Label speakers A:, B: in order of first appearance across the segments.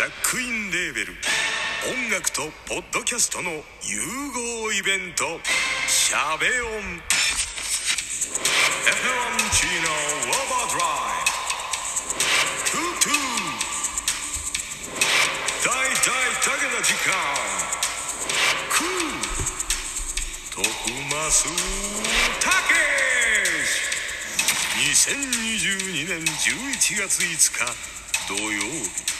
A: ジャックインレーベル。音楽とポッドキャストの融合イベント「シャベオン」「エフェロンチーノウォーバードライ」「トゥトゥ」「大大だけの時間」「クー」「徳マスたけし」2022年11月5日。土曜日。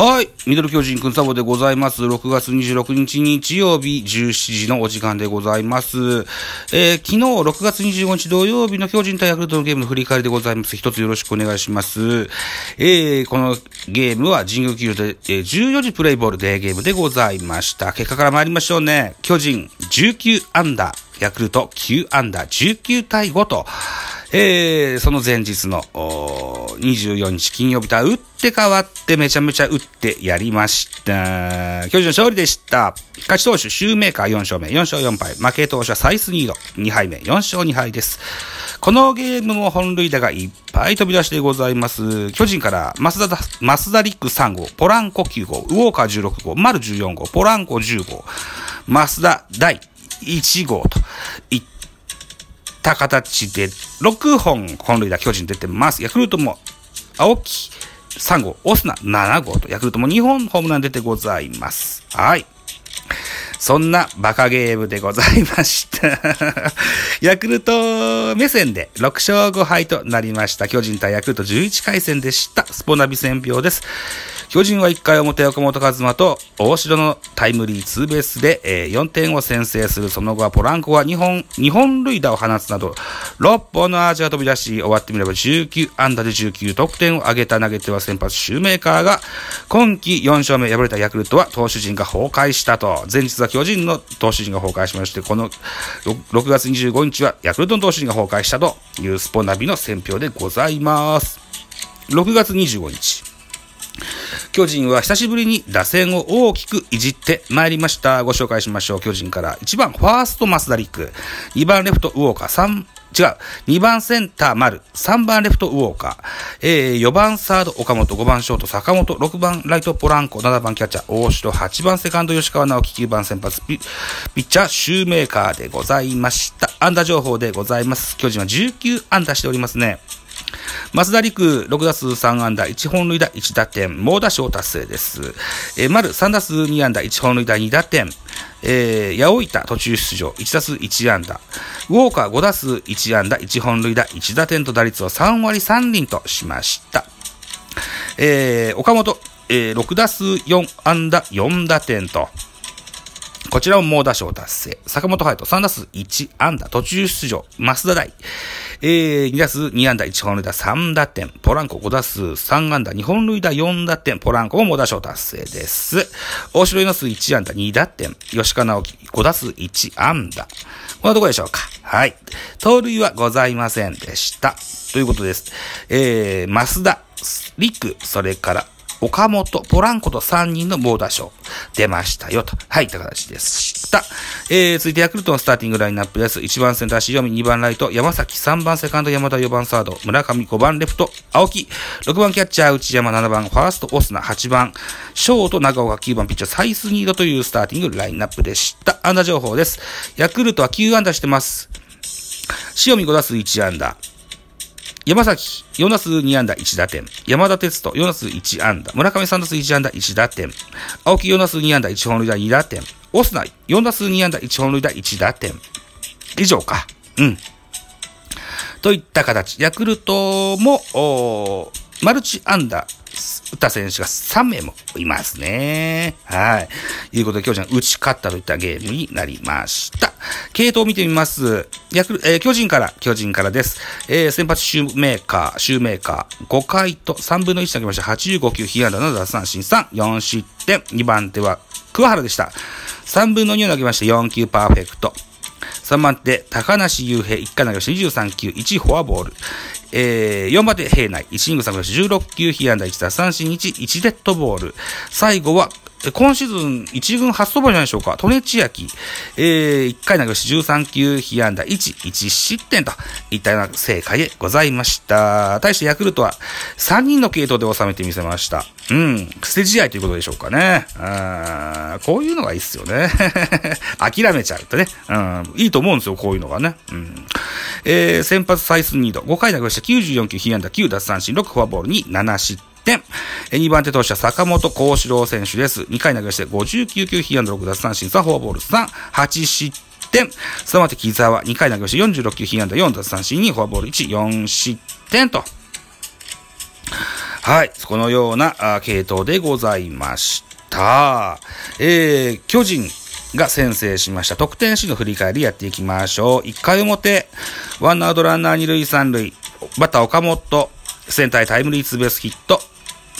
B: はい。ミドル巨人くんサボでございます。6月26日日曜日17時のお時間でございます。えー昨日6月25日土曜日の巨人対ヤクルトのゲームの振り返りでございます。一つよろしくお願いします。えーこのゲームは神宮球場で、えー14時プレイボールデーゲームでございました。結果から参りましょうね。巨人19アンダー、ヤクルト9アンダー、19対5と、えーその前日の24日金曜日とは打って変わってめちゃめちゃ打ってやりました。巨人の勝利でした。勝ち投手、シューメーカー4勝目、4勝4敗。負け投手はサイスニード、2敗目、4勝2敗です。このゲームも本塁打がいっぱい飛び出してございます。巨人から、増田、増田リック3号、ポランコ9号、ウォーカー16号、丸14号、ポランコ10号、増田第1号といったた形で、6本本塁打巨人出てます。ヤクルトも、青木3号、オスナ7号と、ヤクルトも2本ホームラン出てございます。はい。そんなバカゲームでございました。ヤクルト目線で6勝5敗となりました。巨人対ヤクルト11回戦でした。スポナビ戦票です。巨人は1回表岡本和真と大城のタイムリーツーベースで、えー4点を先制する。その後はポランコは2本、2本塁打を放つなど、6本のアーチが飛び出し、終わってみれば19安打で19得点を挙げた投げては先発シューメーカーが、今季4勝目敗れたヤクルトは投手陣が崩壊したと。前日は巨人の投手陣が崩壊しまして、この 6, 6月25日はヤクルトの投手陣が崩壊したというスポナビの選評でございます。6月25日。巨人は久しぶりに打線を大きくいじってまいりました。ご紹介しましょう。巨人から1番ファーストマスダリック、2番レフトウォーカー、3、違う。2番センター丸、3番レフトウォーカー、えー、4番サード岡本、5番ショート坂本、6番ライトポランコ、7番キャッチャー大城、8番セカンド吉川直樹、9番先発ピピッチャーシューメーカーでございました。安打情報でございます。巨人は19安打しておりますね。増田陸、6打数3安打、1本塁打、1打点、猛打賞達成です。えー、丸、3打数2安打、1本塁打、2打点、えー、八百板、途中出場、1打数1安打、ウォーカー、5打数1安打、1本塁打、1打点と打率を3割3厘としました。えー、岡本、えー、6打数4安打、4打点と、こちらも猛打賞達成。坂本隼人3打数1安打、途中出場。増田大。えー、2打数2安打、1本塁打3打点。ポランコ5打数3安打、2本塁打4打点。ポランコも猛打賞達成です。大城4打数1安打、2打点。吉川直樹5打数1安打。こんなとこでしょうか。はい。盗塁はございませんでした。ということです。えー、増田、リク、それから、岡本、ポランコと3人の猛打賞出ましたよと。はい、った形でした。えー、続いてヤクルトのスターティングラインナップです。1番センター、塩見、2番ライト、山崎、3番セカンド、山田、4番サード、村上、5番レフト、青木、6番キャッチャー、内山、7番ファースト、オスナ、8番、ショート、長岡、9番ピッチャー、サイスニードというスターティングラインナップでした。安打情報です。ヤクルトは9安打してます。塩見5打数1安打。山崎、4打数2安打1打点。山田哲人、4打数1安打。村上3打数1安打1打点。青木4打数2安打1本塁打2打点。オスナ、4打数2安打1本塁打1打点。以上か。うん。といった形。ヤクルトも、マルチ安、打った選手が3名もいますね。はい。いうことで、巨人は打ち勝ったといったゲームになりました。系統を見てみます。ヤクル、えー巨人から、巨人からです。えー先発シューメーカー、シューメーカー、5回と3分の1投げました。85球、被安打7奪三振3、4失点。2番手は、桑原でした。3分の2を投げまして4球パーフェクト。3番手、高梨雄平、1回投げまして23球、1フォアボール。えー、4番手、平内、1イニング3分16球、被安打1打三振1、1デッドボール。最後は、今シーズン1軍初登板じゃないでしょうか。トネチヤキ。えー、1回投げ押し13球、被安打1、1失点といったような成果でございました。対してヤクルトは3人の系統で収めてみせました。うん。捨て試合ということでしょうかね。あこういうのがいいっすよね。諦めちゃうとね。うん。いいと思うんですよ、こういうのがね。うん。えー、先発サイス2度。5回投げし94球、被安打9奪三振、6フォアボールに7失点。2番手投手は坂本幸四郎選手です。2回投げして59球、被安打6奪三振、3フォアボール3、8失点。3番手木沢、2回投げして46球、被安打4奪三振2、フォアボール1、4失点と。はい。このような系統でございました。えー、巨人が先制しました。得点シーンの振り返りやっていきましょう。1回表、ワンアウトランナー2塁3塁、バッター岡本、センターへタイムリーツーベースヒット、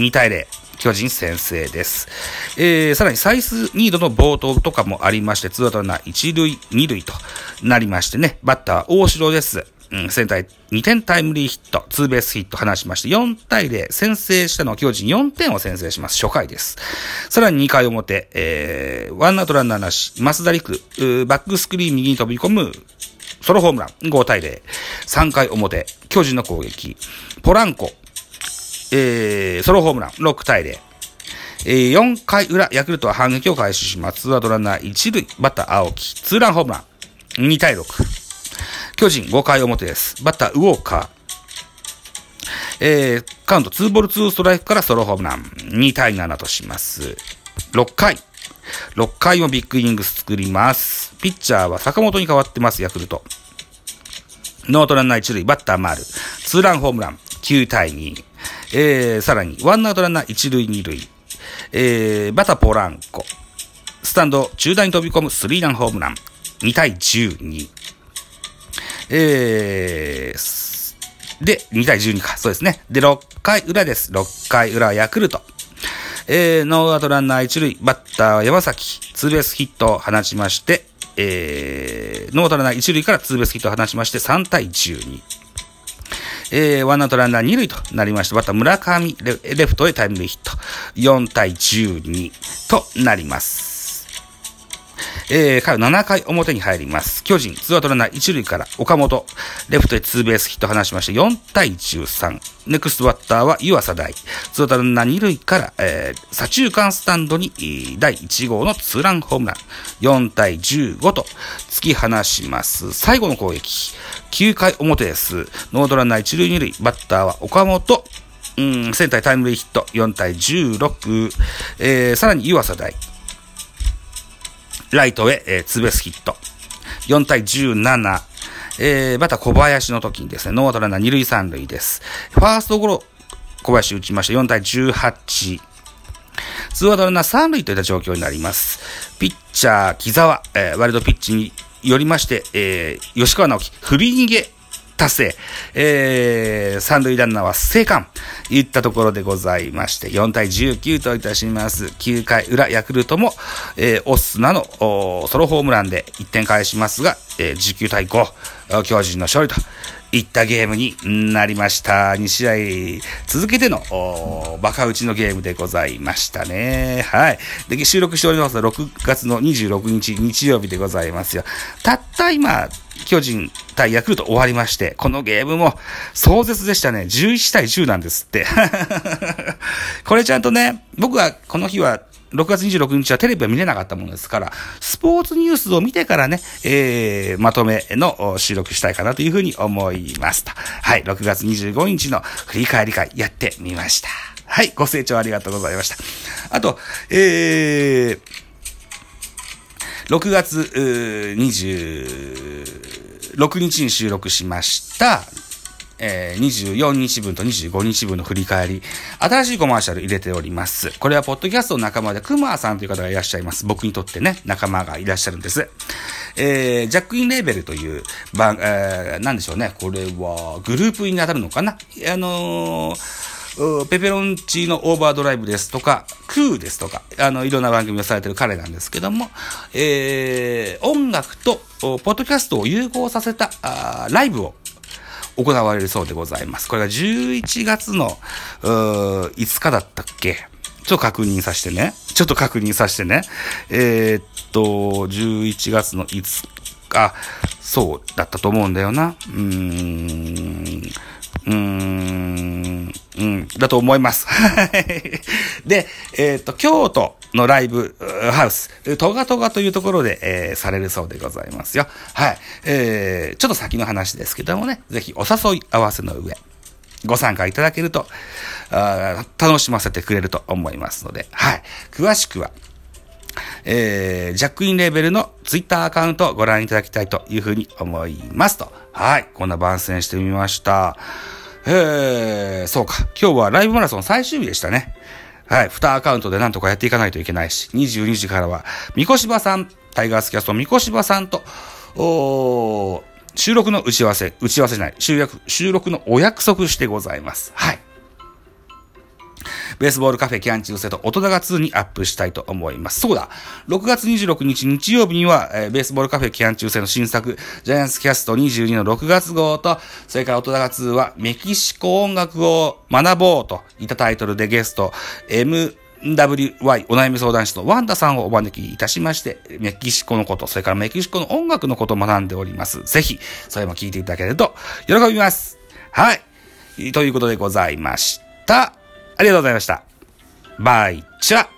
B: 2対0。巨人先制です。えー、さらにサイスニードの冒頭とかもありまして、ツーアウトランナー1塁、2塁となりましてね、バッター大城です。うん、センター2点タイムリーヒット、ツーベースヒット放しまして、4対0、先制したのは巨人4点を先制します。初回です。さらに2回表、えー、ワンアウトランナーなし、増田陸、バックスクリーン右に飛び込む、ソロホームラン、5対0。3回表、巨人の攻撃、ポランコ、えー、ソロホームラン、6対0。えー、4回裏、ヤクルトは反撃を開始します。ツーアウトランナー1塁、バッター青木、ツーランホームラン、2対6。巨人5回表です。バッターウォーカー。えー、カウント2ボール2ストライクからソロホームラン、2対7とします。6回。6回もビッグイニング作ります。ピッチャーは坂本に変わってます、ヤクルト。ノートランナー1塁、バッター丸。ツーランホームラン、9対2。えー、さらに、ワンアウトランナー1塁2塁、えー、バタポランコ、スタンド中段に飛び込むスリーランホームラン、2対12。えー、で、2対12か、そうですね。で、6回裏です。6回裏、ヤクルト。えー、ノーアウトランナー1塁、バッターは山崎、ツーベースヒットを放ちまして、えー、ノーアウトランナー1塁からツーベースヒットを放ちまして、3対12。えー、ワンアウトランナー2塁となりまして、また村上レ、レフトへタイムリーヒット。4対12となります。えー、回7回表に入ります。巨人、ツーアウトランナー1塁から岡本、レフトへツーベースヒット放しまして、4対13。ネクストバッターは湯浅大。ツーアウトランナー2塁から、えー、左中間スタンドに、第1号のツーランホームラン。4対15と突き放します。最後の攻撃。9回表です。ノードランナー1塁2塁。バッターは岡本。うん、センタータイムリーヒット。4対16。えー、さらに湯浅大。ライトへ、えー、ツーベースヒット。4対17。えー、また小林の時にですね、ノーアウトランナー2塁3塁です。ファーストゴロ、小林打ちました。4対18。ツーアウトランナー3塁といった状況になります。ピッチャー、木沢、えー、ワイルドピッチによりまして、えー、吉川尚輝、振り逃げ達成。えー、三塁ランナーは生還。いったところでございまして、4対19といたします。9回裏、ヤクルトも、えー、オスナのソロホームランで1点返しますが、えー、19対5、巨人の勝利といったゲームになりました。2試合続けてのバカ打ちのゲームでございましたね。はい。で、収録しております6月の26日日曜日でございますよ。たった今、巨人対ヤクルト終わりまして、このゲームも壮絶でしたね。11対10なんですって。これちゃんとね、僕はこの日は6月26日はテレビは見れなかったものですから、スポーツニュースを見てからね、えー、まとめの収録したいかなというふうに思いますと。はい、6月25日の振り返り会やってみました。はい、ご清聴ありがとうございました。あと、えー、6月26日に収録しました、えー、24日分と25日分の振り返り、新しいコマーシャル入れております。これは、ポッドキャストの仲間で、クマーさんという方がいらっしゃいます。僕にとってね、仲間がいらっしゃるんです。えー、ジャックインレーベルという、番、えー、なんでしょうね。これは、グループに当たるのかな？あのーペペロンチーノオーバードライブですとか、クーですとか、あの、いろんな番組をされてる彼なんですけども、えー、音楽と、ポッドキャストを融合させた、あライブを行われるそうでございます。これが11月の、5日だったっけ？ちょっと確認させてね。ちょっと確認させてね。えー、っと、11月の5日、そうだったと思うんだよな。うーん。うーん、うん、だと思います。で、えーっと、京都のライブハウス、トガトガというところで、えーされるそうでございますよ。はい。えー、ちょっと先の話ですけどもね、ぜひお誘い合わせの上、ご参加いただけると、あ楽しませてくれると思いますので、はい。詳しくは、えー、ジャックインレーベルのツイッターアカウントをご覧いただきたいというふうに思いますと。はい。こんな番宣してみました。えー、そうか。今日はライブマラソン最終日でしたね。はい。2アカウントでなんとかやっていかないといけないし、22時からは、三越柴さん、タイガースキャスト三越柴さんと、おー収録の打ち合わせ、打ち合わせじゃない、収録、収録のお約束してございます。はい。ベースボールカフェキャン中世と音高2にアップしたいと思います。そうだ。6月26日日曜日には、えーベースボールカフェキャン中世の新作、ジャイアンツキャスト22の6月号と、それから音高2はメキシコ音楽を学ぼうといったタイトルでゲスト、MWY お悩み相談室のワンダさんをお招きいたしまして、メキシコのこと、それからメキシコの音楽のことを学んでおります。ぜひ、それも聞いていただけると喜びます。はい。ということでございました。ありがとうございました。バイチャ